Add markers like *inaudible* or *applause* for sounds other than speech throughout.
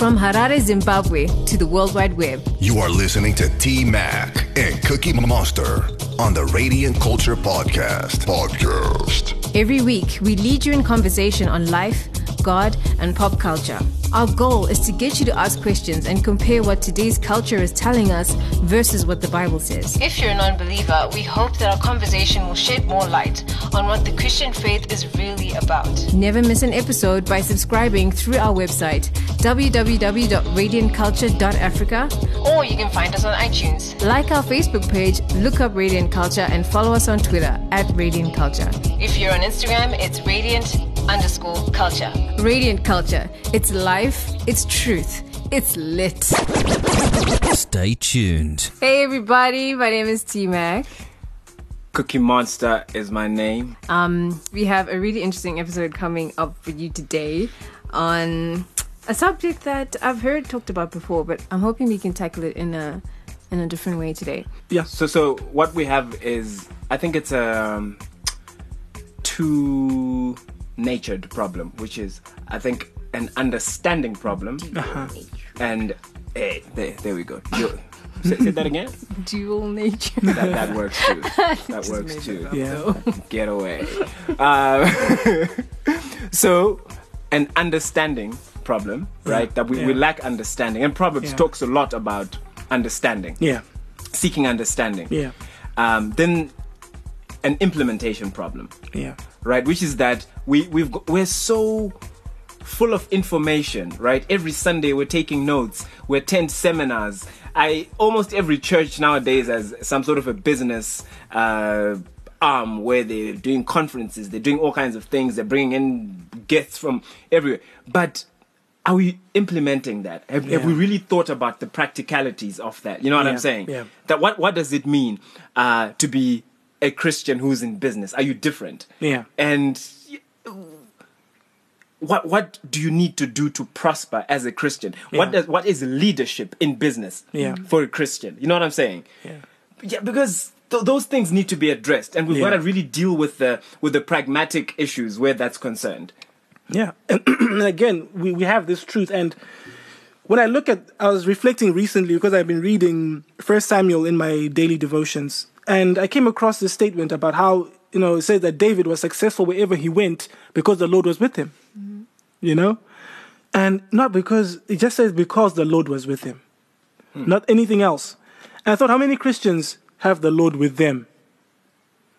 From Harare, Zimbabwe to the World Wide Web. You are listening to T Mac and Cookie Monster on the Radiant Culture Podcast. Podcast. Every week, we lead you in conversation on life, God, and pop culture. Our goal is to get you to ask questions and compare what today's culture is telling us versus what the Bible says. If you're a non believer, we hope that our conversation will shed more light on what the Christian faith is really about. Never miss an episode by subscribing through our website, www.radiantculture.africa, or you can find us on iTunes. Like our Facebook page, look up Radiant Culture, and follow us on Twitter at Radiant Culture. If you're on Instagram, it's Radiant underscore culture. Radiant Culture. It's life, it's truth, it's lit. Stay tuned. Hey everybody, my name is T Mac. Cookie Monster is my name. Um, we have a really interesting episode coming up for you today on a subject that I've heard talked about before, but I'm hoping we can tackle it in a in a different way today. Yeah. So so what we have is I think it's a um, two natured problem, which is I think an understanding problem, and eh, there, there we go. *laughs* Say, say that again. Dual nature. That, that works too. *laughs* That works too. up, Yeah. though. *laughs* Get away. Uh, so, an understanding problem, right? That we, we lack understanding, and Proverbs Yeah. talks a lot about understanding, Yeah, seeking understanding. yeah, Um, then, an implementation problem, yeah, right? Which is that we we've got, we're so full of information, right? Every Sunday we're taking notes, we attend seminars. I almost every church nowadays has some sort of a business uh, arm where they're doing conferences, they're doing all kinds of things, they're bringing in guests from everywhere. But are we implementing that? Have, have we really thought about the practicalities of that? You know what I'm saying? yeah. That what what does it mean uh, to be a Christian who's in business? Are you different? Yeah. And what what do you need to do to prosper as a Christian? What does what is leadership in business Yeah. for a Christian? You know what I'm saying? Yeah. Yeah, because th- those things need to be addressed, and we've Yeah. got to really deal with the with the pragmatic issues where that's concerned. yeah. *clears throat* And again, we, we have this truth. And when I look at, I was reflecting recently because I've been reading First Samuel in my daily devotions, and I came across this statement about how you know it says that David was successful wherever he went because the Lord was with him. Mm-hmm. You know, and not because it just says because the Lord was with him, hmm. not anything else. And I thought, how many Christians have the Lord with them?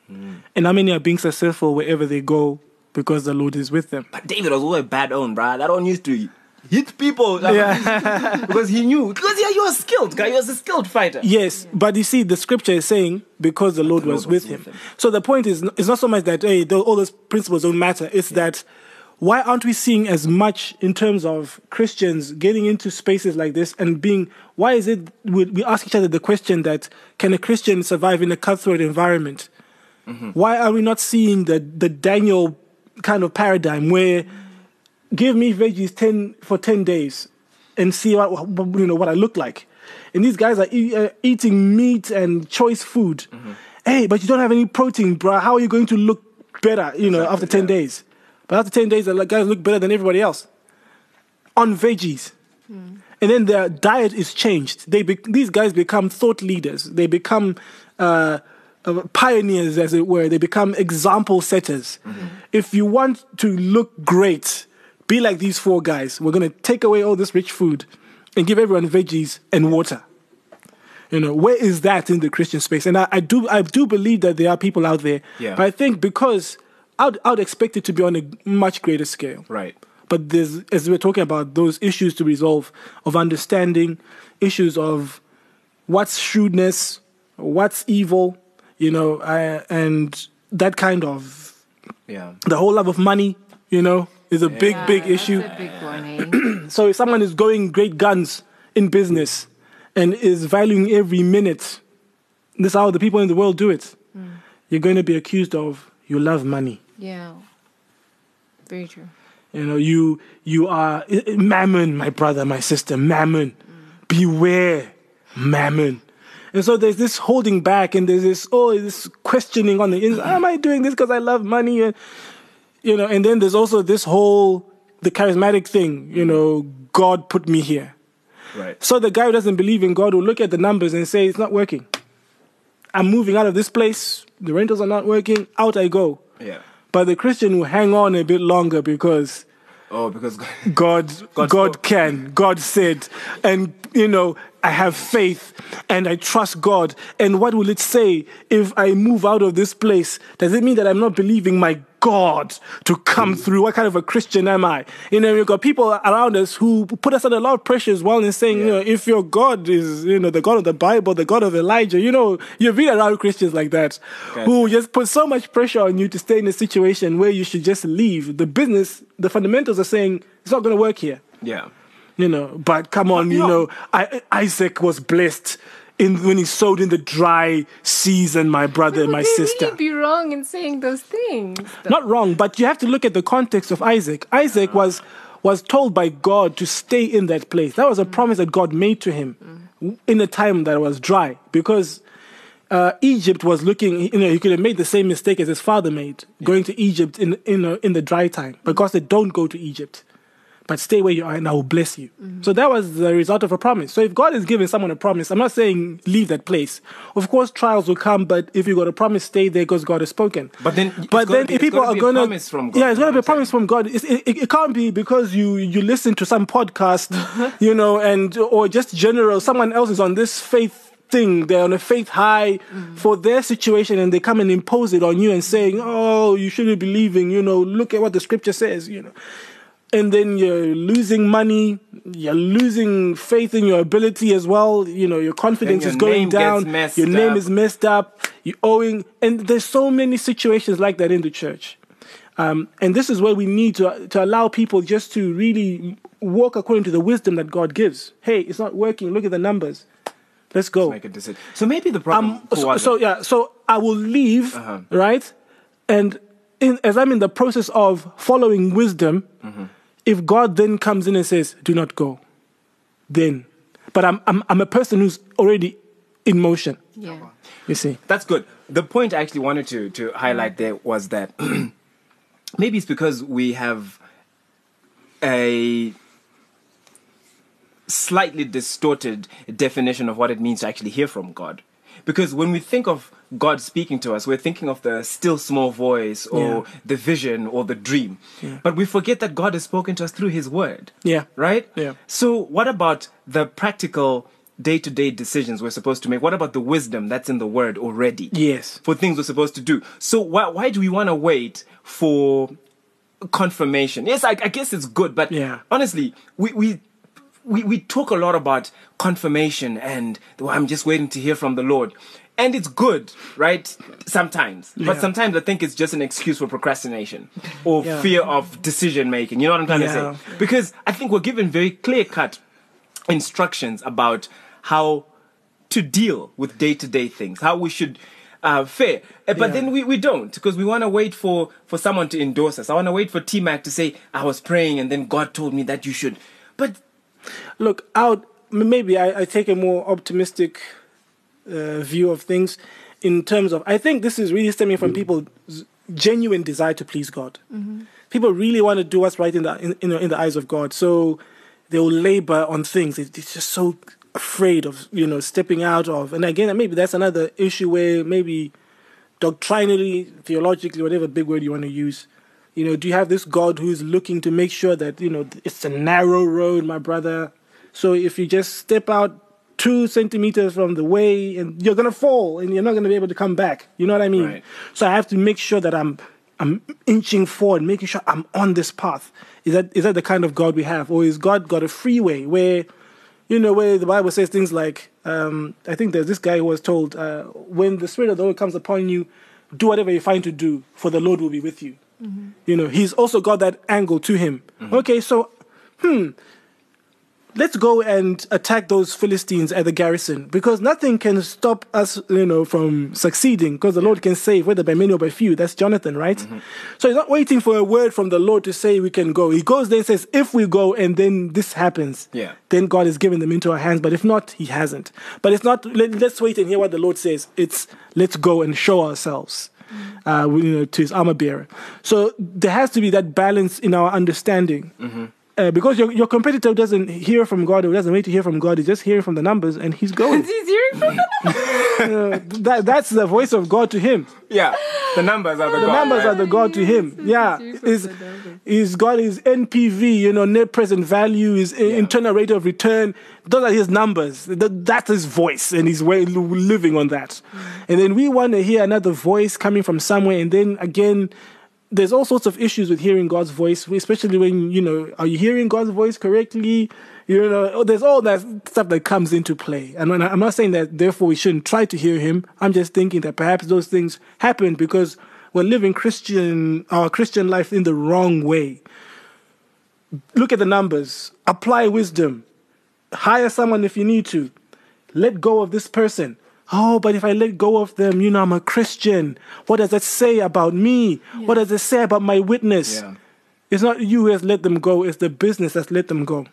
Hmm. And how many are being successful wherever they go because the Lord is with them? But David was always bad on, bruh. That one used to hit people Yeah. *laughs* because he knew. Because yeah, you are skilled, guy. You was a skilled fighter. yes, but you see, the scripture is saying because the Lord, was, Lord was with him. him. So the point is, it's not so much that hey, all those principles don't matter. It's that why aren't we seeing as much in terms of Christians getting into spaces like this and being? Why is it we, we ask each other the question that can a Christian survive in a cutthroat environment? Mm-hmm. Why are we not seeing the the Daniel kind of paradigm where give me veggies 10 for 10 days and see what, you know what I look like. And these guys are e- uh, eating meat and choice food. Hey, but you don't have any protein, bro. How are you going to look better, you know, after 10 days? But after 10 days, the guys look better than everybody else on veggies. And then their diet is changed. They be- these guys become thought leaders. They become uh, uh, pioneers, as it were. They become example setters. If you want to look great, be like these four guys. We're going to take away all this rich food and give everyone veggies and water. You know, where is that in the Christian space? And I, I do, I do believe that there are people out there. Yeah. But I think because I'd, I'd expect it to be on a much greater scale. Right. But there's, as we're talking about those issues to resolve of understanding, issues of what's shrewdness, what's evil, you know, uh, and that kind of Yeah. the whole love of money, you know, is a big, big issue. Big one, eh? So *clears throat* if someone is going great guns in business and is valuing every minute, this is how the people in the world do it. You're going to be accused of you love money. yeah. Very true. You know, you you are mammon, my brother, my sister, mammon. Beware, mammon. And so there's this holding back, and there's this oh, this questioning on the inside. *clears throat* Am I doing this because I love money? And, you know, and then there's also this whole the charismatic thing. You know, God put me here. Right. So the guy who doesn't believe in God will look at the numbers and say, it's not working. I'm moving out of this place. The rentals are not working. Out I go. Yeah. But the Christian will hang on a bit longer because Oh, because God, *laughs* God God, can, God said, and you know, I have faith and I trust God. And what will it say if I move out of this place? Does it mean that I'm not believing my God to come mm. through? What kind of a Christian am I? You know, we've got people around us who put us under a lot of pressures while in saying, you know, if your God is, you know, the God of the Bible, the God of Elijah, you know, you've been around Christians like that who just put so much pressure on you to stay in a situation where you should just leave. The business, the fundamentals are saying it's not going to work here yeah. you know. But come on, you No. know, I, Isaac was blessed in when he sowed in the dry season, my brother and my sister. really be wrong in saying those things? though? Not wrong, but you have to look at the context of Isaac. Isaac was was told by God to stay in that place. That was a promise that God made to him in a time that was dry, because. Uh, Egypt was looking, you know, he could have made the same mistake as his father made, going to Egypt in in, uh, in the dry time. But God said, "Don't go to Egypt, but stay where you are, and I will bless you." So that was the result of a promise. So if God is giving someone a promise, I'm not saying leave that place. Of course, trials will come, but if you got a promise, stay there because God has spoken. But then but then be- if people are going to, promise from God, yeah, it's going to be a promise from God. It, it, it can't be because you you listen to some podcast, *laughs* you know, and or just general. Someone else is on this faith thing. They're on a faith high for their situation, and they come and impose it on you and saying, "Oh, you shouldn't be believing." You know, look at what the scripture says. You know. And then you're losing money, you're losing faith in your ability as well. You know, your confidence your is going down. Your name up. is messed up. You're owing, and there's so many situations like that in the church. Um, and this is where we need to to allow people just to really walk according to the wisdom that God gives. Hey, it's not working. Look at the numbers. Let's go. Make a decision. So maybe the problem. Um, so, so yeah, so I will leave, Uh-huh. right? And in, as I'm in the process of following wisdom, Mm-hmm. If God then comes in and says, "Do not go," then, but I'm I'm I'm a person who's already in motion. Yeah. You see, That's good. The point I actually wanted to to highlight there was that *clears throat* maybe it's because we have a slightly distorted definition of what it means to actually hear from God. Because when we think of God speaking to us, we're thinking of the still small voice or Yeah. the vision or the dream. But we forget that God has spoken to us through His Word. Yeah. Right? Yeah. So, what about the practical day to day decisions we're supposed to make? What about the wisdom that's in the Word already? Yes. For things we're supposed to do. So, why, why do we want to wait for confirmation? Yes, I, I guess it's good, but Yeah. honestly, we, we we, we talk a lot about confirmation and "Well, I'm just waiting to hear from the Lord. And it's good, right? Sometimes. But Yeah. sometimes I think it's just an excuse for procrastination or Yeah. fear of decision making. You know what I'm trying Yeah. to say? Because I think we're given very clear cut instructions about how to deal with day to day things, how we should uh, fare. Uh, But Yeah. then we, we don't because we want to wait for, for someone to endorse us. I want to wait for T Mac to say, I was praying and then God told me that you should. But Look, out. Maybe I, I take a more optimistic uh, view of things in terms of. I think this is really stemming from people's genuine desire to please God. People really want to do what's right in the in, in, the- in the eyes of God, so they will labor on things. It- It's just so afraid of you know stepping out of. And again, maybe that's another issue where maybe doctrinally, theologically, whatever big word you want to use. You know, do you have this God who's looking to make sure that, you know, it's a narrow road, my brother? So if you just step out two centimeters from the way and you're gonna fall and you're not gonna be able to come back. You know what I mean? Right. So I have to make sure that I'm I'm inching forward, making sure I'm on this path. Is that is that the kind of God we have? Or is God got a freeway where you know, where the Bible says things like, um, I think there's this guy who was told, uh, when the Spirit of the Lord comes upon you, do whatever you find to do, for the Lord will be with you. You know, he's also got that angle to him. Okay, so, hmm, let's go and attack those Philistines at the garrison because nothing can stop us, you know, from succeeding because the Lord can save, whether by many or by few. That's Jonathan, right? Mm-hmm. So he's not waiting for a word from the Lord to say we can go. He goes there and says, if we go and then this happens, Yeah. then God has given them into our hands. But if not, He hasn't. But it's not, let, let's wait and hear what the Lord says. It's let's go and show ourselves. Mm. Uh, you know, to his armor bearer. So there has to be that balance in our understanding. Mm-hmm. Uh, because your, your competitor doesn't hear from God or doesn't wait to hear from God, he's just hearing from the numbers and he's *laughs* going. He's hearing from Uh, *laughs* that, that's the voice of God to him. Yeah, the numbers are the, The God, numbers right? are the God to him. Yeah. Is is God is NPV, you know, net present value, is i- internal rate of return. Those are his numbers. That, that's his voice, and he's way, living on that. And then we want to hear another voice coming from somewhere, and then again, there's all sorts of issues with hearing God's voice, especially when you know, are you hearing God's voice correctly? You know, oh, there's all that stuff that comes into play. And I- I'm not saying that therefore we shouldn't try to hear Him. I'm just thinking that perhaps those things happen because we're living Christian our Christian life in the wrong way. Look at the numbers. Apply wisdom. Hire someone if you need to. Let go of this person. Oh, but if I let go of them, you know, I'm a Christian. What does that say about me? What does it say about my witness? Yeah. It's not you who has let them go, it's the business that's let them go.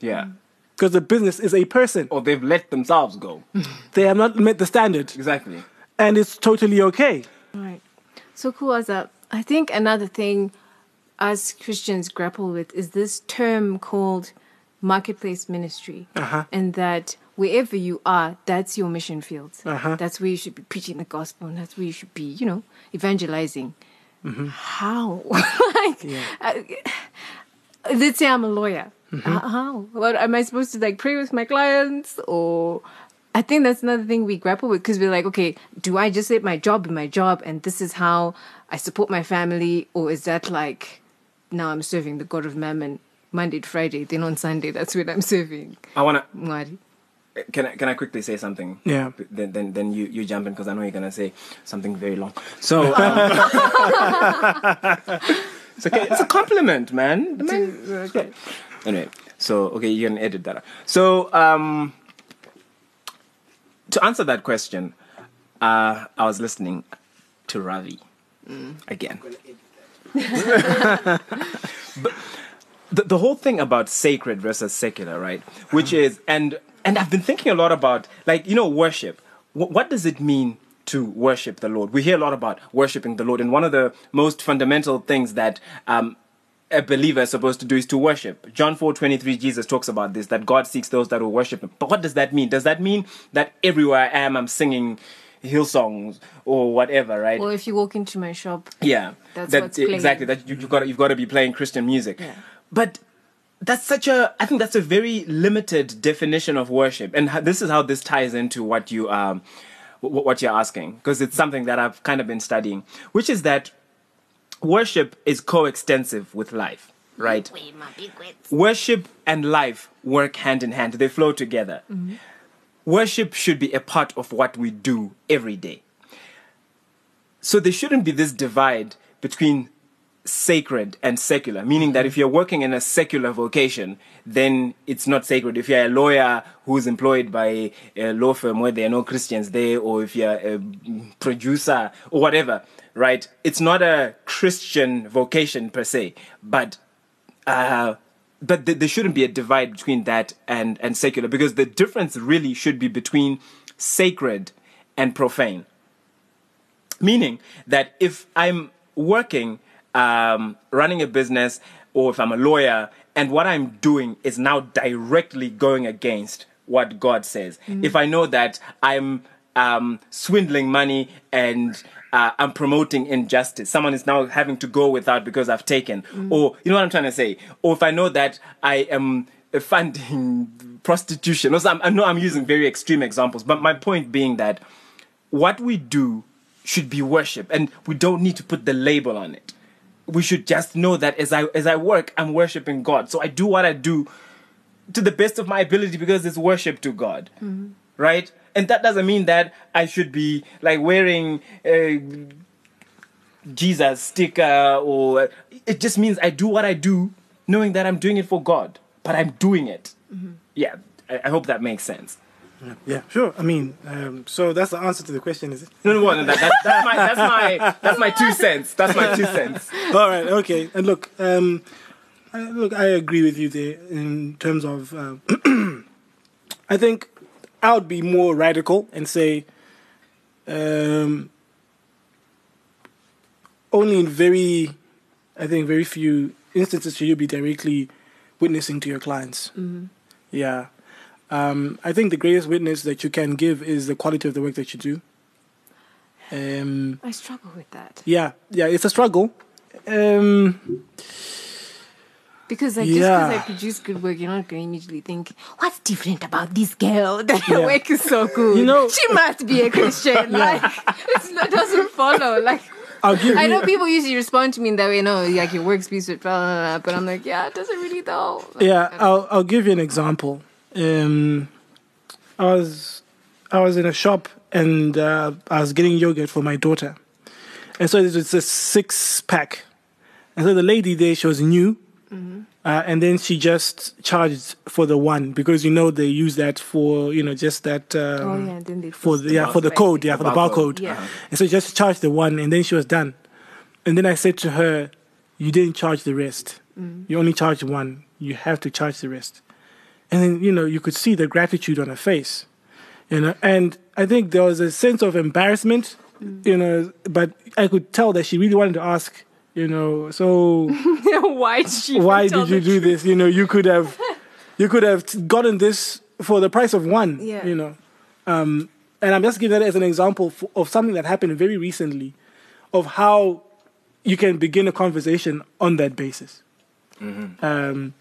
Yeah. Because the business is a person. Or they've let themselves go. *laughs* They have not met the standard. exactly. And it's totally okay. Right. So cool as that. I think another thing us Christians grapple with is this term called marketplace ministry. Uh-huh. And that wherever you are, that's your mission field. Uh-huh. That's where you should be preaching the gospel and that's where you should be, you know, evangelizing. Mm-hmm. How? *laughs* like, uh, let's say I'm a lawyer. Mm-hmm. Uh, how? What am I supposed to like pray with my clients or? I think that's another thing we grapple with because we're like, okay, do I just let my job be my job and this is how I support my family, or is that like now I'm serving the God of Mammon Monday to Friday, then on Sunday that's when I'm serving I wanna. Mwari. Can I can I quickly say something? Yeah. Then then then you you jump in because I know you're gonna say something very long. So. *laughs* Um, *laughs* it's okay. It's a compliment, man. The man Okay. Anyway, so okay, you can edit that. out. So, um, to answer that question, uh, I was listening to Ravi again. *laughs* but the, the whole thing about sacred versus secular, right? Which is and and I've been thinking a lot about like you know worship. What, what does it mean to worship the Lord? We hear a lot about worshiping the Lord, and one of the most fundamental things that um, a believer is supposed to do is to worship. John 4 23, Jesus talks about this that God seeks those that will worship Him. But what does that mean? Does that mean that everywhere I am, I'm singing hill songs or whatever, right? Or if you walk into my shop, yeah, That's that, what's playing. exactly. That you, you've got you've got to be playing Christian music. Yeah. But that's such a I think that's a very limited definition of worship, and this is how this ties into what you um what you're asking because it's something that I've kind of been studying, which is that worship is coextensive with life, right? Worship and life work hand in hand; they flow together. Worship should be a part of what we do every day. So there shouldn't be this divide between sacred and secular, meaning that if you're working in a secular vocation, then it's not sacred. If you're a lawyer who's employed by a law firm where there are no Christians there, or if you're a producer or whatever, right? It's not a Christian vocation per se, but uh, but th- there shouldn't be a divide between that and, and secular because the difference really should be between sacred and profane. Meaning that if I'm working, um, running a business, or if I'm a lawyer, and what I'm doing is now directly going against what God says, if I know that I'm um, swindling money and uh, I'm promoting injustice, someone is now having to go without because I've taken, or you know what I'm trying to say, or if I know that I am *laughs* funding prostitution, or some, I know I'm using very extreme examples, but my point being that what we do should be worship and we don't need to put the label on it we should just know that as i as i work i'm worshiping god. So i do what i do to the best of my ability because it's worship to god. Mm-hmm. Right? And that doesn't mean that i should be like wearing a jesus sticker or it just means i do what i do knowing that i'm doing it for god but i'm doing it. Mm-hmm. Yeah I, I hope that makes sense Yeah, sure. I mean, um, so that's the answer to the question, is it? No, no, no, that, that, that's my that's my that's my two cents. That's my two cents. *laughs* All right, okay. And look, um, I, look, I agree with you there in terms of. Uh, *clears throat* I think I would be more radical and say, um, only in very, I think, very few instances should you be directly witnessing to your clients. Yeah. Um, I think the greatest witness that you can give is the quality of the work that you do. Um, I struggle with that yeah, yeah, it's a struggle. Um, because like just because I produce good work, you're not going to immediately think, "What's different about this girl? *laughs* That her Yeah. work is so good. You know- she must be a Christian." *laughs* Like it's not doesn't follow. Like I know people usually respond to me in that way. No, like your work speaks with blah, blah, blah, but I'm like, yeah, it doesn't really though. Like, Yeah, I'll I'll give you an example. Um, I was I was in a shop and uh, I was getting yogurt for my daughter, and so it was a six pack, and so the lady there she was new, uh, and then she just charged for the one because you know they use that for you know just that. Um, oh yeah, and then they for the, yeah for the code yeah for the barcode. Yeah. and so just charged the one and then she was done. And then i said to her you didn't charge the rest. You only charged one. You have to charge the rest and then you know you could see the gratitude on her face. You know and i think there was a sense of embarrassment you know but i could tell that she really wanted to ask you know so *laughs* why did she? why did you the do this? You know you could have *laughs* you could have gotten this for the price of one Yeah. you know. Um, and i'm just giving that as an example f of something that happened very recently of how you can begin a conversation on that basis. Um,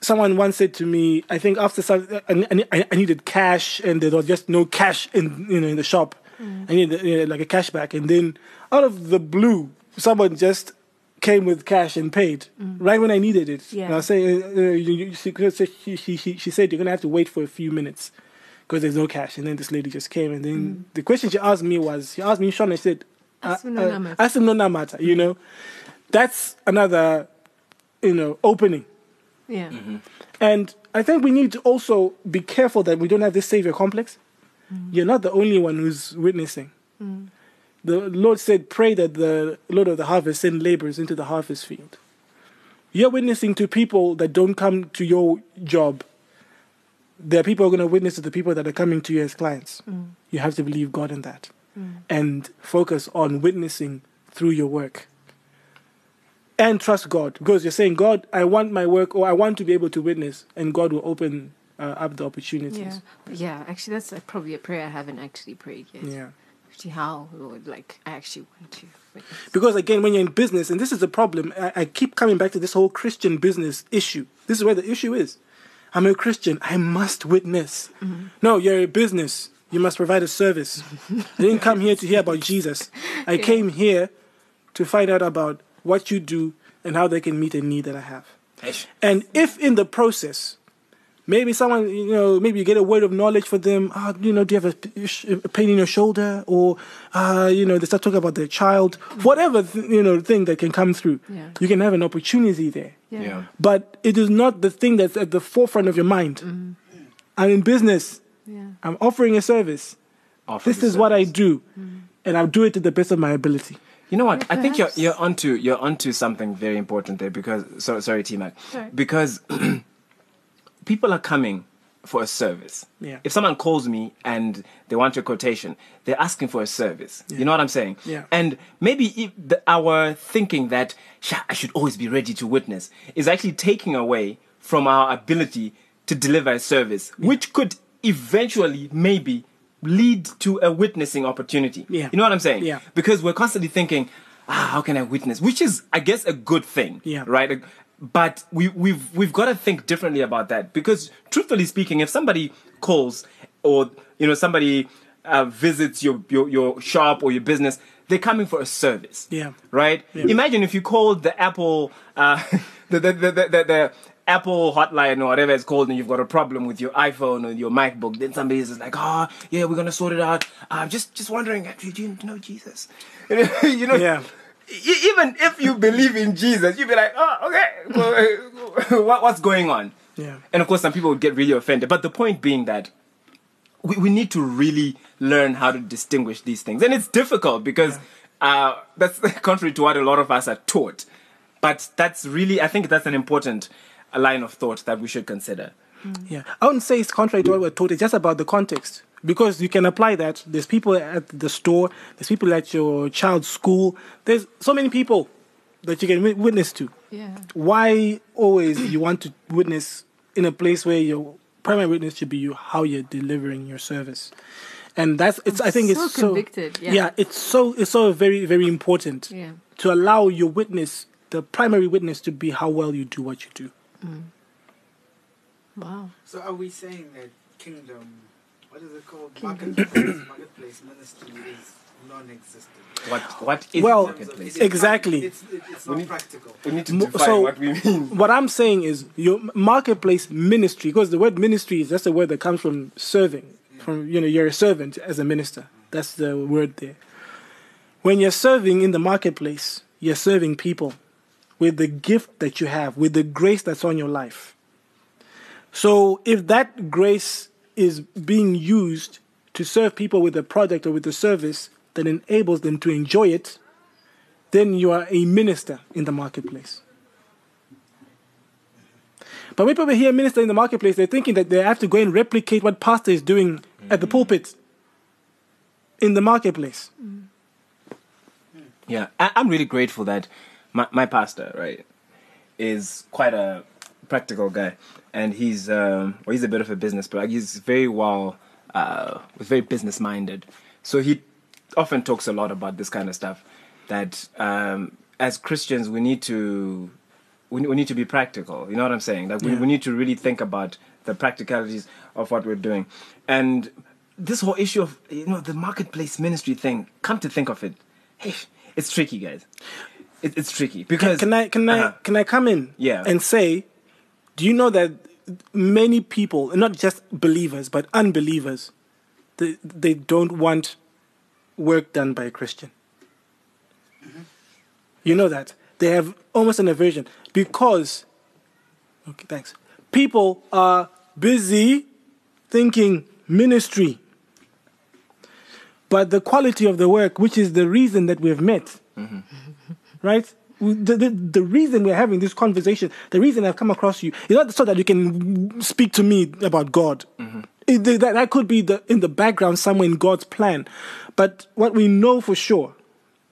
someone once said to me i think after some i, I, I needed cash and there was just no cash in you know in the shop. I needed uh, like a cashback. And then out of the blue someone just came with cash and paid right when i needed it. Yeah. and i saying uh, uh, you, you, she, she, she, she, said you're gonna have to wait for a few minutes because there's no cash. And then this lady just came and then the question she asked me was she asked me Sean I said uh, Asinona matter. asinona matter you know? That's another you know opening Yeah. Mm-hmm. and I think we need to also be careful that we don't have this savior complex. Mm. You're not the only one who's witnessing. Mm. The Lord said, Pray that the Lord of the harvest send laborers into the harvest field. You're witnessing to people that don't come to your job. There are people who are going to witness to the people that are coming to you as clients. Mm. You have to believe God in that and focus on witnessing through your work and trust God because you're saying, God, I want my work or I want to be able to witness, and God will open uh, up the opportunities. Yeah. Yeah, actually, that's like probably a prayer I haven't actually prayed yet. Yeah. Actually, how, Lord, like, I actually want to. witness. Because again, when you're in business, and this is the problem, I, I keep coming back to this whole Christian business issue. This is where the issue is. I'm a Christian. I must witness. No, you're a business. You must provide a service. *laughs* I didn't come here to hear about Jesus. I came here to find out about what you do and how they can meet a need that I have. And if in the process, maybe someone, you know, maybe you get a word of knowledge for them, ah, you know, do you have a, p- sh- a pain in your shoulder? Or, uh, you know, they start talking about their child, whatever, th- you know, thing that can come through. Yeah. You can have an opportunity there. Yeah. Yeah. But it is not the thing that's at the forefront of your mind. I'm in business. Yeah. I'm offering a service. Offer This the is what I service. do. And I'll do it to the best of my ability. You know what? I think you're you're onto you're onto something very important there because so, sorry, T Mac. Because *clears throat* people are coming for a service. Yeah. If someone calls me and they want a quotation, they're asking for a service. You know what I'm saying? Yeah. And maybe if the, our thinking that "Sha, I should always be ready to witness is actually taking away from our ability to deliver a service, which could eventually maybe lead to a witnessing opportunity. Yeah. You know what I'm saying? Yeah. Because we're constantly thinking, ah, how can I witness? Which is, I guess, a good thing. Yeah. Right. But we, we've we've got to think differently about that because, truthfully speaking, if somebody calls or you know somebody uh, visits your, your your shop or your business, they're coming for a service. Yeah. Right. Imagine if you called the Apple uh, *laughs* the, the, the, the the Apple hotline or whatever it's called, and you've got a problem with your iPhone or your MacBook, then somebody's just like, "Oh, yeah, we're gonna sort it out." I'm just just wondering, actually, do you know Jesus? *laughs* you know, Yeah. Even if you believe in Jesus, you'd be like, "Oh, okay, *laughs* what, what's going on?" Yeah. And of course, some people would get really offended. But the point being that we, we need to really learn how to distinguish these things, and it's difficult because uh, that's *laughs* contrary to what a lot of us are taught. But that's really, I think that's an important uh, line of thought that we should consider. Yeah, I wouldn't say it's contrary to what we're taught. It's just about the context because you can apply that. There's people at the store. There's people at your child's school. There's so many people that you can witness to. Yeah. Why always you want to witness in a place where your primary witness should be you how you're delivering your service, and that's it's. I think so it's so convicted, yeah. it's so it's so very very important Yeah. to allow your witness, the primary witness, to be how well you do what you do. Mm. Wow. So are we saying that kingdom, what is it called? Kingdom. Marketplace, marketplace ministry is non-existent. What what is Well, marketplace? It is Exactly. prac- It's, it- it's not practical. we need to define so- what we mean. What I'm saying is your marketplace ministry, because the word ministry is that's the word that comes from serving. From you know, you're a servant as a minister. That's the word there. When you're serving in the marketplace, you're serving people with the gift that you have, with the grace that's on your life. So if that grace is being used to serve people with a product or with a service that enables them to enjoy it, then you are a minister in the marketplace. But when people hear minister in the marketplace, they're thinking that they have to go and replicate what pastor is doing at the mm-hmm. pulpit in the marketplace. Yeah, I, I'm really grateful that my, my pastor, right, is quite a practical guy, and he's um, well, he's a bit of a business, but like, he's very well, uh, very business minded. So he often talks a lot about this kind of stuff. That um, as Christians, we need to we, we need to be practical. You know what I'm saying? Like we, Yeah. we need to really think about the practicalities of what we're doing, and this whole issue of you know the marketplace ministry thing. Come to think of it, hey, it's tricky, guys. It, it's tricky because Can I can I Uh-huh. can I come in Yeah. and say, do you know that many people, not just believers but unbelievers, they they don't want work done by a Christian. You know that they have almost an aversion because. Okay, thanks. People are busy thinking ministry, but the quality of the work, which is the reason that we've met, right? The, the, the reason we're having this conversation, the reason I've come across you, is not so that you can speak to me about God. Mm-hmm. It- that, that could be the, in the background somewhere in God's plan. But what we know for sure,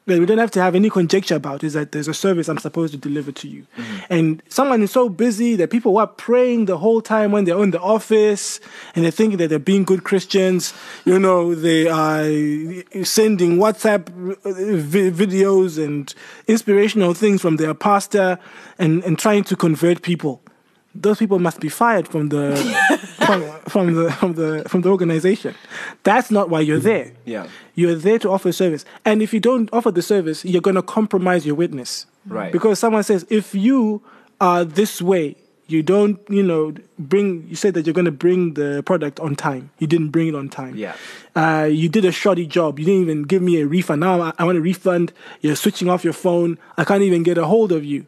that we don't have to have any conjecture about, is that there's a service I'm supposed to deliver to you. Mm-hmm. And someone is so busy that people are praying the whole time when they're in the office and they're thinking that they're being good Christians. You know, they are sending WhatsApp vi- videos and inspirational things from their pastor and, and trying to convert people. Those people must be fired from the from, from the from the from the organization. That's not why you're there. Yeah. You're there to offer service. And if you don't offer the service, you're going to compromise your witness. Right. Because someone says, if you are this way, you don't, you know, bring, you said that you're going to bring the product on time. You didn't bring it on time. Yeah. Uh, you did a shoddy job. You didn't even give me a refund. Now I, I want a refund. You're switching off your phone. I can't even get a hold of you.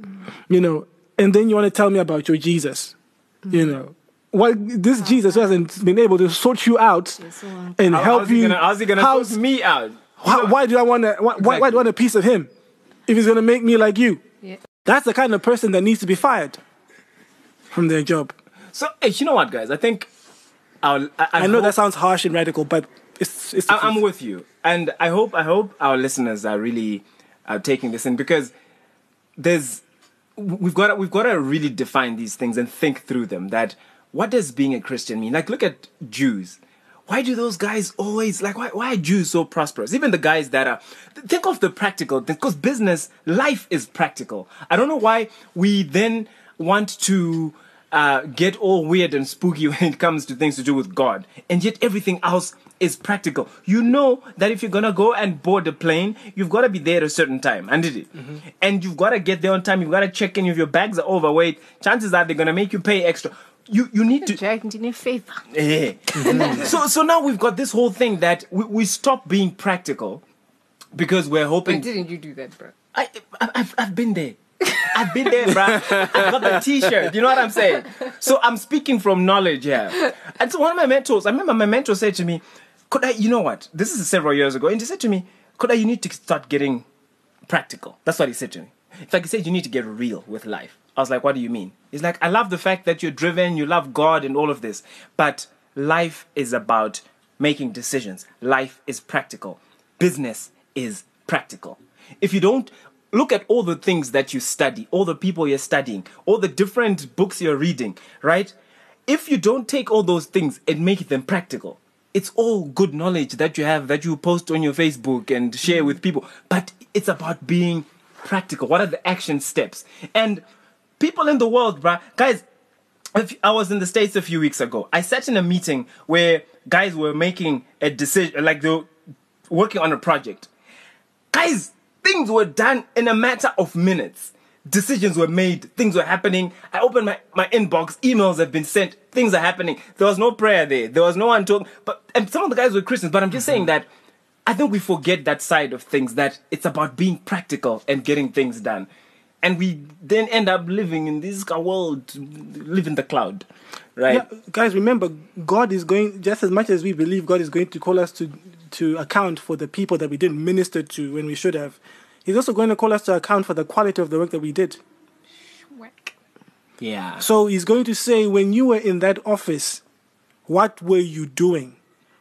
You know, and then you want to tell me about your Jesus. You know, what this Jesus hasn't been able to sort you out and How- help how's he you. gonna, how's he gonna how's- sort me out? why, why do I want to? Why, why, why do I want a piece of him if he's going to make me like you? Yeah. That's the kind of person that needs to be fired from their job. So hey, you know what, guys? I think I'll, I, I, know hope- that sounds harsh and radical, but it's it's. the I, I'm with you, and I hope I hope our listeners are really uh, taking this in because there's we've got to, we've got to really define these things and think through them. That what does being a Christian mean? Like, look at Jews. Why do those guys always like? Why, why are Jews so prosperous? Even the guys that are think of the practical things because business life is practical. I don't know why we then want to uh, get all weird and spooky *laughs* when it comes to things to do with God, and yet everything else is practical. You know that if you're gonna go and board a plane, you've got to be there at a certain time, and it, and you've got to get there on time. You've got to check in. If your bags are overweight, chances are they're gonna make you pay extra. You you need to Jack into your favor. Eh. so so now we've got this whole thing that we, we stop being practical because we're But hoping. didn't you do that, bro? I, I I've, I've been there. I've been there, bruh. I've got the T-shirt. You know what I'm saying? So I'm speaking from knowledge here. And so one of my mentors, I remember my mentor said to me, "Could I? You know what? This is several years ago." And he said to me, "Could I? You need to start getting practical." That's what he said to me. In fact, he said you need to get real with life. I was like, "What do you mean?" He's like, "I love the fact that you're driven, you love God, and all of this, but life is about making decisions. Life is practical. Business is practical. If you don't look at all the things that you study, all the people you're studying, all the different books you're reading, right? If you don't take all those things and make them practical, it's all good knowledge that you have that you post on your Facebook and share with people, but it's about being practical. What are the action steps? And people in the world, bruh, guys, I was in the States a few weeks ago. I sat in a meeting where guys were making a decision, like they were working on a project. Guys, things were done in a matter of minutes. Decisions were made, things were happening. I opened my, my inbox, emails have been sent, things are happening. There was no prayer there, there was no one talking. But and some of the guys were Christians, but I'm just saying mm-hmm. that I think we forget that side of things that it's about being practical and getting things done. And we then end up living in this world, live in the cloud, right? Yeah, guys, remember, God is going just as much as we believe God is going to call us to to account for the people that we didn't minister to when we should have. He's also going to call us to account for the quality of the work that we did. Yeah. So he's going to say, when you were in that office, what were you doing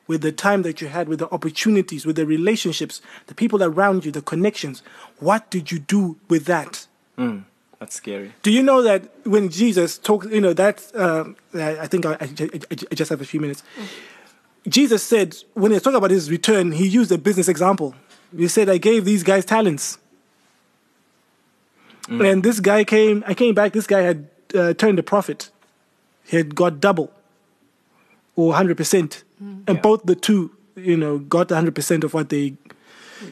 with the time that you had, with the opportunities, with the relationships, the people around you, the connections? What did you do with that? That's scary. Do you know that when Jesus talks, you know, that, uh, I I think I, I, I I just have a few minutes. Jesus said, when he talked about his return, he used a business example. He said, I gave these guys talents. Mm. And this guy came, I came back, this guy had uh, turned a profit. He had got double or 100%. Mm. And both the two, you know, got 100% of what they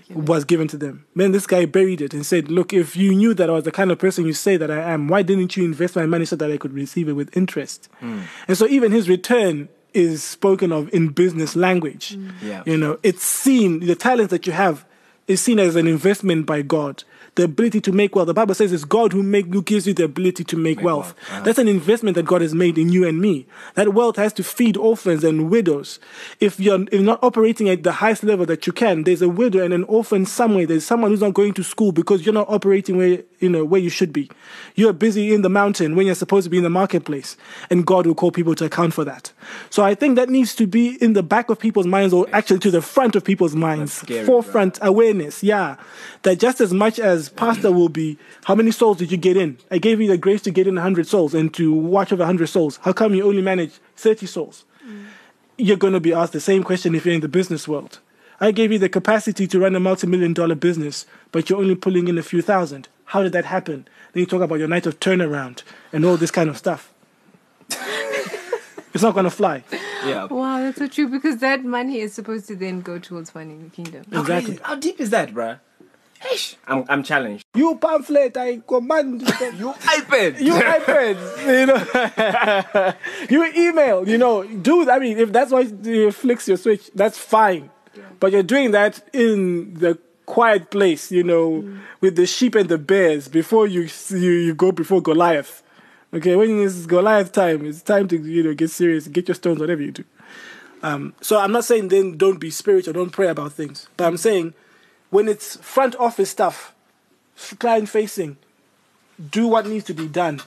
was given to them. Then this guy buried it and said, Look, if you knew that I was the kind of person you say that I am, why didn't you invest my money so that I could receive it with interest? Mm. And so even his return is spoken of in business language. Mm. Yeah. You know, it's seen, the talents that you have is seen as an investment by God. The ability to make wealth. The Bible says it's God who make who gives you the ability to make, wealth. wealth. Uh-huh. That's an investment that God has made in you and me. That wealth has to feed orphans and widows. If you're, if you're not operating at the highest level that you can, there's a widow and an orphan somewhere. There's someone who's not going to school because you're not operating where you know where you should be. You're busy in the mountain when you're supposed to be in the marketplace, and God will call people to account for that. So I think that needs to be in the back of people's minds, or actually to the front of people's minds. scary, Forefront awareness, yeah. That just as much as pastor will be, how many souls did you get in? I gave you the grace to get in 100 souls and to watch over 100 souls. How come you only manage 30 souls? Mm. You're going to be asked the same question if you're in the business world. I gave you the capacity to run a multi-million dollar business, but you're only pulling in a few thousand. How did that happen? Then you talk about your night of turnaround and all this kind of stuff. *laughs* it's not going to fly. Yeah. Wow, that's so true because that money is supposed to then go towards funding the kingdom. Exactly. How deep is that, bruh? Eish. I'm, I'm challenged. You pamphlet, I command you. You iPad. *laughs* you iPad, you know, *laughs* you email, you know, dude. I mean, if that's why you flicks your switch, that's fine. But you're doing that in the quiet place, you know, with the sheep and the bears before you you, you go before Goliath. Okay, when it's Goliath time, it's time to you know get serious, get your stones, whatever you do. Um, so I'm not saying then don't be spiritual, don't pray about things, but I'm saying when it's front office stuff, client facing, do what needs to be done,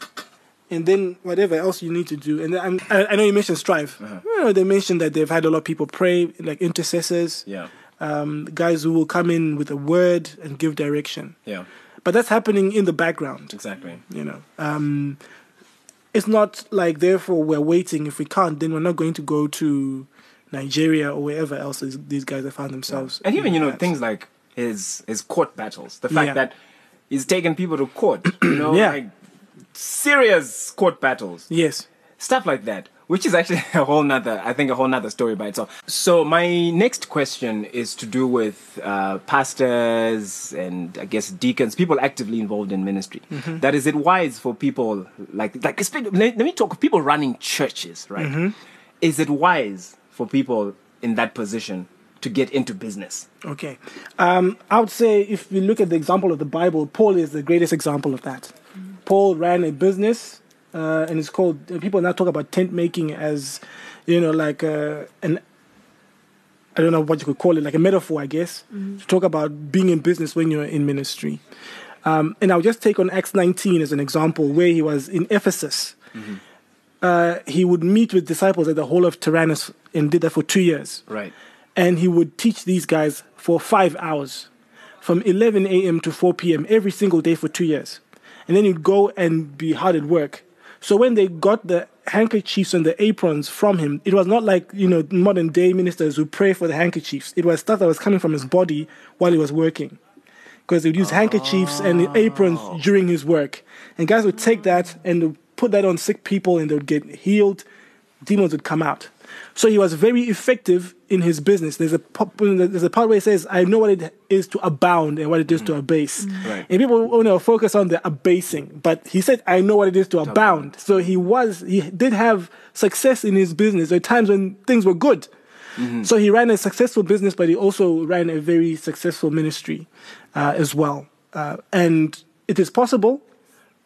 and then whatever else you need to do. And I'm, I, I know you mentioned Strive. You know, they mentioned that they've had a lot of people pray, like intercessors, Yeah. um, guys who will come in with a word and give direction. Yeah. But that's happening in the background. Exactly. You know, um, it's not like therefore we're waiting. If we can't, then we're not going to go to Nigeria or wherever else these, guys have found themselves. And even you know things like his his court battles. The fact Yeah. that he's taken people to court. You *clears throat* know, Yeah. like serious court battles. Yes. stuff like that which is actually *laughs* a whole nother i think a whole nother story by itself so my next question is to do with uh, pastors and i guess deacons people actively involved in ministry That is it wise for people like like let, let me talk of people running churches right is it wise for people in that position to get into business Okay. Um, I would say if we look at the example of the Bible, Paul is the greatest example of that. Paul ran a business, uh, and it's called, people now talk about tent making as, you know, like uh, an, I don't know what you could call it, like a metaphor, I guess, to talk about being in business when you're in ministry. Um, and I'll just take on Acts 19 as an example, where he was in Ephesus. Uh, he would meet with disciples at the Hall of Tyrannus and did that for two years right and he would teach these guys for five hours. from 11 a.m. to 4 p.m. every single day for two years. And then he'd go and be hard at work. So when they got the handkerchiefs and the aprons from him, it was not like, you know, modern day ministers who pray for the handkerchiefs. It was stuff that was coming from his body while he was working. Because they would use handkerchiefs and oh. aprons during his work. And guys would take that and put that on sick people and they would get healed. Demons would come out. So he was very effective in his business. There's a there's a part where he says, "I know what it is to abound and what it is to abase." Right. And people only focus on the abasing, but he said, "I know what it is to abound." So he was he did have success in his business. There were times when things were good. So he ran a successful business, but he also ran a very successful ministry uh, as well. Uh, and it is possible.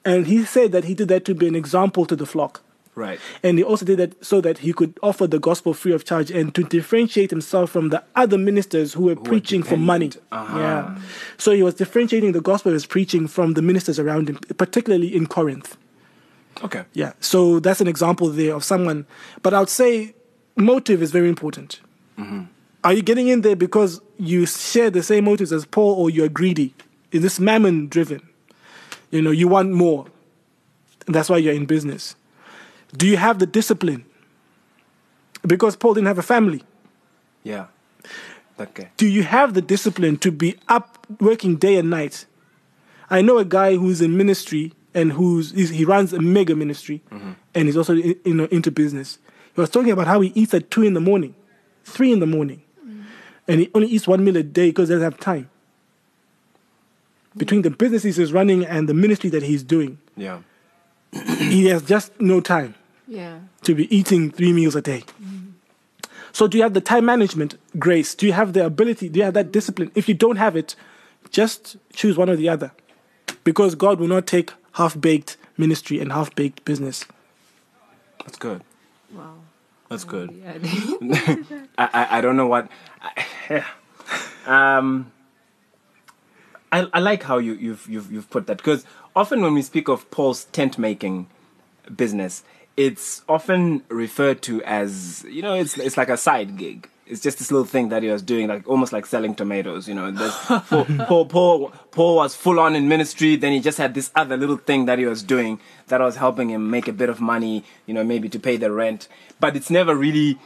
And he said that he did that to be an example to the flock. Right. And he also did that so that he could offer the gospel free of charge and to differentiate himself from the other ministers who were preaching for money. Uh-huh. Yeah. So he was differentiating the gospel he was preaching from the ministers around him, particularly in Corinth. Okay. Yeah. So that's an example there of someone. But I would say motive is very important. Are you getting in there because you share the same motives as Paul or you're greedy? Is this mammon driven? You know, you want more. And that's why you're in business. Do you have the discipline? Because Paul didn't have a family. Yeah. Okay. Do you have the discipline to be up working day and night? I know a guy who's in ministry and who's he runs a mega ministry mm-hmm. and he's also in, know, into business. He was talking about how he eats at two in the morning, three in the morning, mm. and he only eats one meal a day because he doesn't have time. Mm. Between the businesses he's running and the ministry that he's doing, Yeah. he has just no time Yeah. to be eating three meals a day. So, do you have the time management, grace? Do you have the ability? Do you have that discipline? If you don't have it, just choose one or the other. Because God will not take half baked ministry and half baked business. That's good. Wow. That's good. *laughs* *laughs* I, I, I don't know what. I, *laughs* um, I, I like how you, you've, you've, you've put that because often when we speak of Paul's tent making business, it's often referred to as, you know, it's, it's like a side gig. It's just this little thing that he was doing, like almost like selling tomatoes. You know, Paul, Paul, Paul, Paul was full on in ministry. Then he just had this other little thing that he was doing that was helping him make a bit of money. You know, maybe to pay the rent. But it's never really.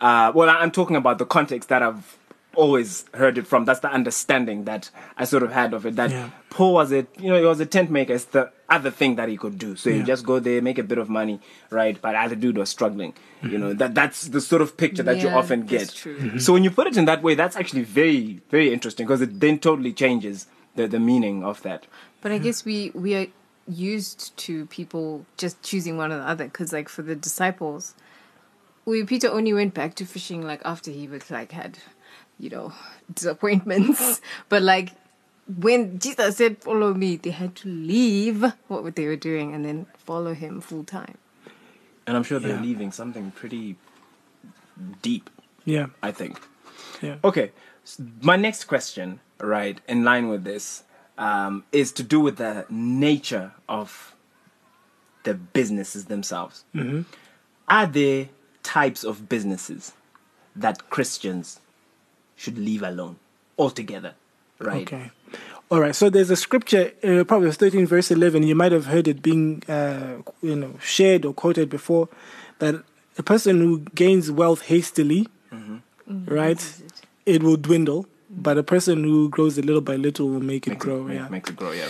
Uh, well, I'm talking about the context that I've always heard it from. That's the understanding that I sort of had of it. That Yeah. Paul was a, you know, he was a tent maker. It's the other thing that he could do. So you just go there, make a bit of money, right? But other dude was struggling. You know, that that's the sort of picture that you Yeah, often get. that's true. Mm-hmm. Mm-hmm. So when you put it in that way, that's actually very, very interesting because it then totally changes the, the meaning of that. But I guess we we are used to people just choosing one or the other because, like, for the disciples, we Peter only went back to fishing like after he was like had, you know, disappointments. *laughs* but like when Jesus said, "Follow me," they had to leave what they were doing and then follow him full time. And I'm sure they're Yeah. leaving something pretty deep, Yeah. I think. Yeah. Okay, s- my next question, right, in line with this, um, is to do with the nature of the businesses themselves. Mm-hmm. Are there types of businesses that Christians should leave alone altogether? Right. Okay. All right. So there's a scripture, uh, Proverbs 13, verse 11. You might have heard it being, uh, you know, shared or quoted before, that a person who gains wealth hastily, right, it will dwindle. But a person who grows a little by little will make it Makes grow. it, make- yeah. makes it grow. Yeah.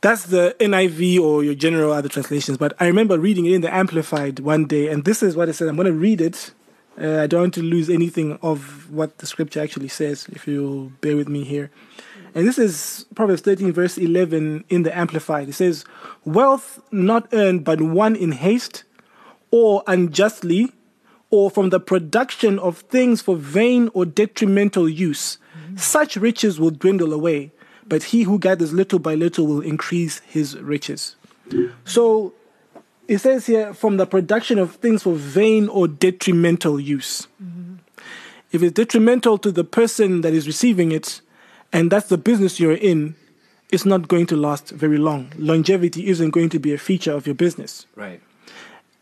That's the NIV or your general other translations. But I remember reading it in the Amplified one day, and this is what it said. I'm going to read it. Uh, I don't want to lose anything of what the scripture actually says, if you'll bear with me here. And this is Proverbs 13, verse 11 in the Amplified. It says, Wealth not earned but won in haste, or unjustly, or from the production of things for vain or detrimental use, such riches will dwindle away, but he who gathers little by little will increase his riches. So it says here, from the production of things for vain or detrimental use. If it's detrimental to the person that is receiving it, and that's the business you're in, it's not going to last very long. Longevity isn't going to be a feature of your business Right.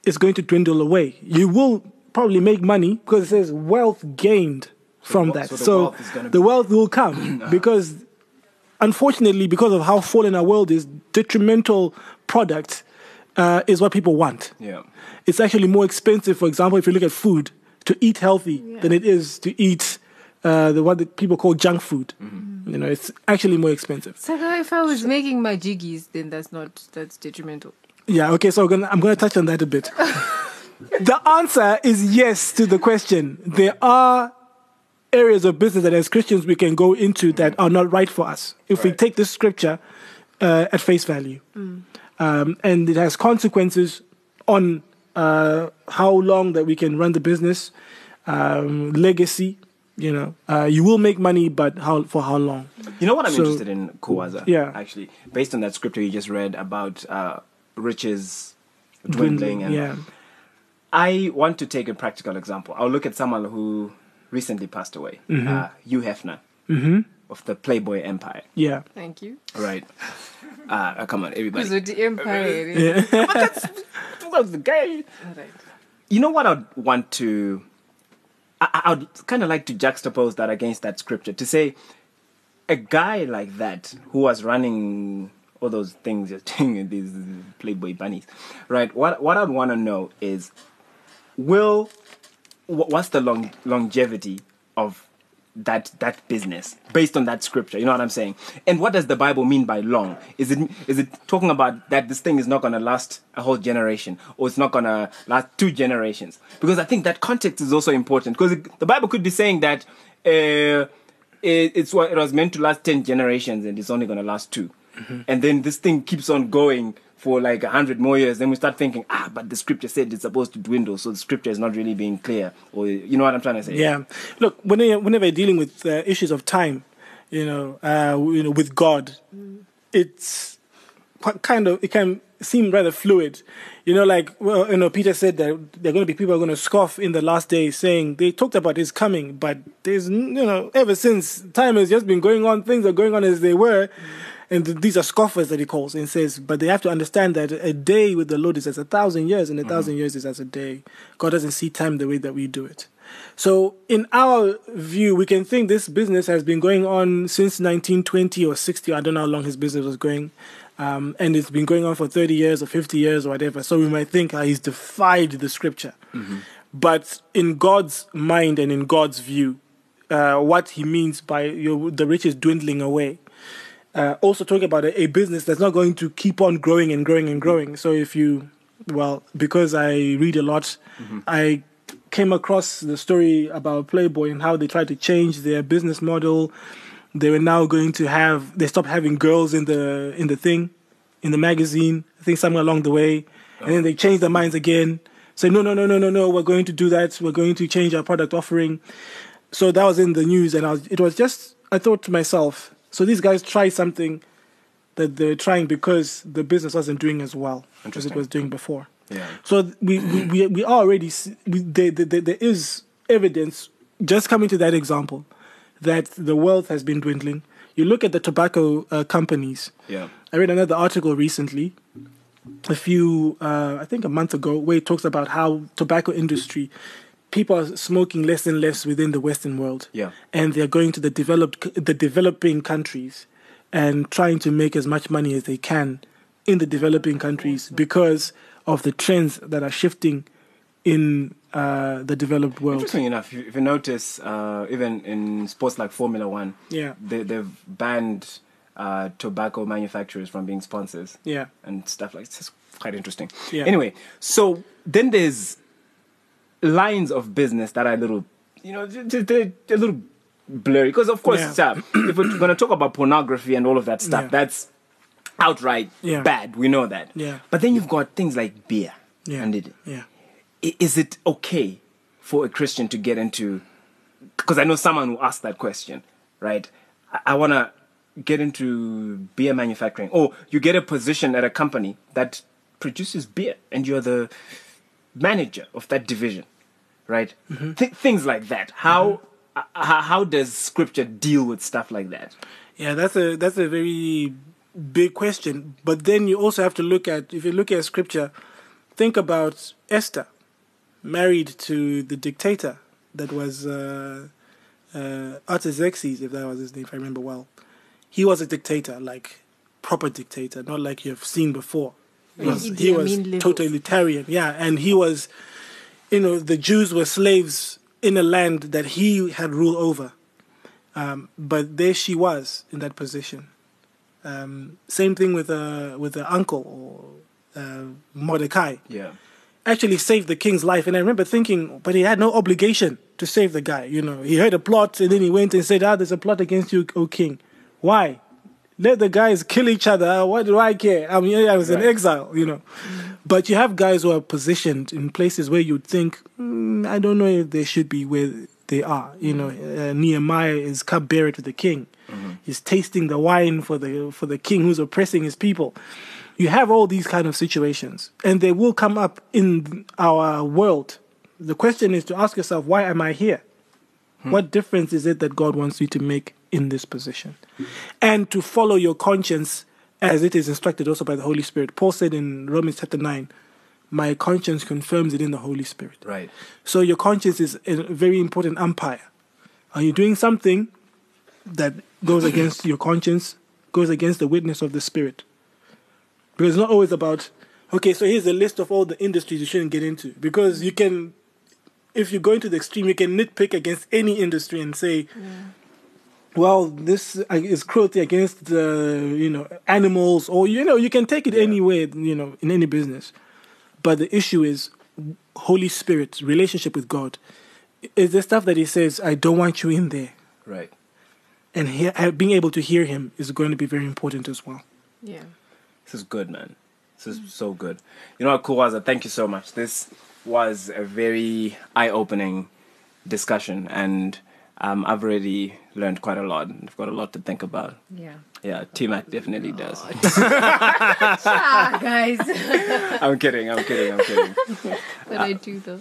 it's going to dwindle away. You will probably make money because it says wealth gained from the- that. so the So, wealth the wealth will come *clears throat* because unfortunately, because of how fallen our world is, detrimental product uh, is what people want. Yeah. It's actually more expensive, for example, if you look at food, to eat healthy than it is to eat uh, the what that people call junk food. Mm-hmm. You know, it's actually more expensive. So if I was making my jiggies, then that's not that's detrimental. Yeah, okay, so I'm gonna, I'm gonna touch on that a bit. *laughs* the answer is yes to the question. There are areas of business that as Christians we can go into that are not right for us if we take this scripture uh, at face value. Um, and it has consequences on uh, how long that we can run the business, um, legacy. You know, uh, you will make money, but how for how long? You know what I'm So- interested in, Kuwaza? Yeah. Actually, based on that scripture you just read about uh, riches dwindling, and yeah, I want to take a practical example. I'll look at someone who recently passed away, Mm-hmm. uh, Hugh Hefner of the Playboy Empire. yeah. Thank you. Right. Uh, come on, everybody. So the empire. Yeah. *laughs* What's the guy? Alright. You know what I'd want to. I, I- I'd kind of like to juxtapose that against that scripture to say a guy like that who was running all those things, just *laughs* these Playboy bunnies, right? What what I'd want to know is, will what's the long, longevity of that that business based on that scripture? You know what I'm saying? And what does the Bible mean by long? Is it is it talking about that this thing is not going to last a whole generation or it's not going to last two generations? Because I think that context is also important because the Bible could be saying that. Uh, it, it's what it was meant to last 10 generations and it's only going to last 2 and then this thing keeps on going for like a hundred more years then we start thinking ah but the scripture said it's supposed to dwindle so the scripture is not really being clear or you know what i'm trying to say Yeah. Look, when whenever you're dealing with uh, issues of time, you know, uh, you know, with God, it's kind of it can seem rather fluid. You know, like well, you know, Peter said that there are going to be people are going to scoff in the last day, saying they talked about his coming, but there's you know, ever since time has just been going on, things are going on as they were. And th- these are scoffers that he calls and says, but they have to understand that a day with the Lord is as a thousand years, and a thousand years is as a day. God doesn't see time the way that we do it. So, in our view, we can think this business has been going on since 1920 or 60. I don't know how long his business was going. Um, and it's been going on for 30 years or 50 years or whatever. So, we might think uh, he's defied the scripture. But in God's mind and in God's view, uh, what he means by your, the riches dwindling away. Uh, also talking about a, a business that's not going to keep on growing and growing and growing. So if you, well, because I read a lot, I came across the story about Playboy and how they tried to change their business model. They were now going to have they stopped having girls in the in the thing, in the magazine. I think somewhere along the way, and then they changed their minds again. Say no, no, no, no, no, no. We're going to do that. We're going to change our product offering. So that was in the news, and I was, it was just I thought to myself, so these guys try something that they're trying because the business wasn't doing as well as it was doing before. Yeah. So we we we, are already we, there, there, there is evidence just coming to that example that the wealth has been dwindling. You look at the tobacco uh, companies. yeah I read another article recently, a few, uh, I think a month ago, where it talks about how tobacco industry, people are smoking less and less within the Western world, Yeah. and they're going to the developed, the developing countries, and trying to make as much money as they can in the developing countries because of the trends that are shifting in uh, the developed world. Interesting enough, if you, notice, uh, even in sports like Formula One, Yeah. they, they've banned uh, tobacco manufacturers from being sponsors. Yeah. and stuff like this. It's quite interesting. Yeah. Anyway, so then there's lines of business that are a little, you know, they're a little blurry. Because of course, Yeah. uh, if we're going to talk about pornography and all of that stuff, Yeah. that's outright Yeah. bad. We know that. Yeah. But then you've got things like beer. Yeah. And it, yeah. is it okay for a Christian to get into? Because I know someone who asked that question, right? I, I want to get into beer manufacturing, or you get a position at a company that produces beer, and you're the manager of that division, right? Th- things like that. How uh, how does Scripture deal with stuff like that? Yeah, that's a that's a very big question. But then you also have to look at if you look at scripture, think about Esther, married to the dictator that was uh, uh, Artaxerxes, if that was his name, if I remember well. he was a dictator, like proper dictator, not like you've seen before. He was, he was totalitarian, yeah, and he was, you know, the Jews were slaves in a land that he had rule over. Um, but there she was in that position. Um, same thing with uh, with the uncle or uh, Mordecai Yeah. actually saved the king's life. And I remember thinking, but he had no obligation to save the guy. You know, he heard a plot and then he went and said, ah, there's a plot against you, O king. Why? Let the guys kill each other. What do I care? I mean, I was in exile, you know. But you have guys who are positioned in places where you'd think, mm, I don't know if they should be where they are. You know, uh, Nehemiah is cupbearer to the king. He's tasting the wine for the for the king who's oppressing his people. You have all these kind of situations, and they will come up in our world. The question is to ask yourself, why am I here? What difference is it that God wants you to make in this position? And to follow your conscience as it is instructed also by the Holy Spirit. Paul said in Romans chapter 9, My conscience confirms it in the Holy Spirit. Right. So your conscience is a very important umpire. Are you doing something that goes *clears throat* against your conscience, goes against the witness of the Spirit? Because it's not always about, okay, so here's a list of all the industries you shouldn't get into. Because you can, if you go into the extreme, you can nitpick against any industry and say, well, this is cruelty against the you know animals, or you know you can take it anywhere you know in any business. But the issue is Holy Spirit relationship with God. Is the stuff that He says, "I don't want you in there," Right. and hear, uh, being able to hear Him is going to be very important as well. Yeah. This is good, man. This is so good. You know what, Kuwaza, thank you so much. This was a very eye opening discussion, and um, I've already learned quite a lot. I've got a lot to think about. Yeah. Yeah, T Mac definitely does. *laughs* Ah, guys. I'm kidding, I'm kidding, I'm kidding. *laughs* but I do though.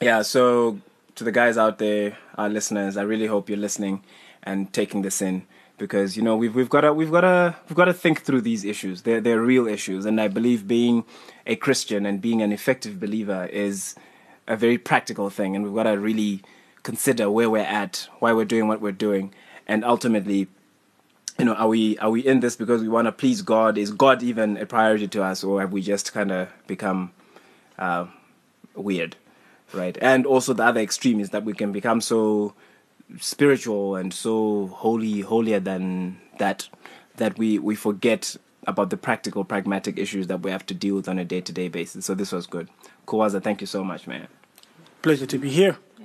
Yeah, so to the guys out there, our listeners, I really hope you're listening and taking this in because you know we've we've got to we've got to we've got to think through these issues. They're they're real issues, and I believe being a Christian and being an effective believer is a very practical thing, and we've got to really consider where we're at, why we're doing what we're doing, and ultimately you know, are we are we in this because we want to please God? Is God even a priority to us, or have we just kind of become uh, weird, right? And also the other extreme is that we can become so spiritual and so holy, holier than that, that we we forget about the practical, pragmatic issues that we have to deal with on a day to day basis. So this was good. Kawaza, thank you so much, man. Pleasure to be here,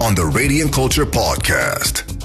on the Radiant Culture Podcast.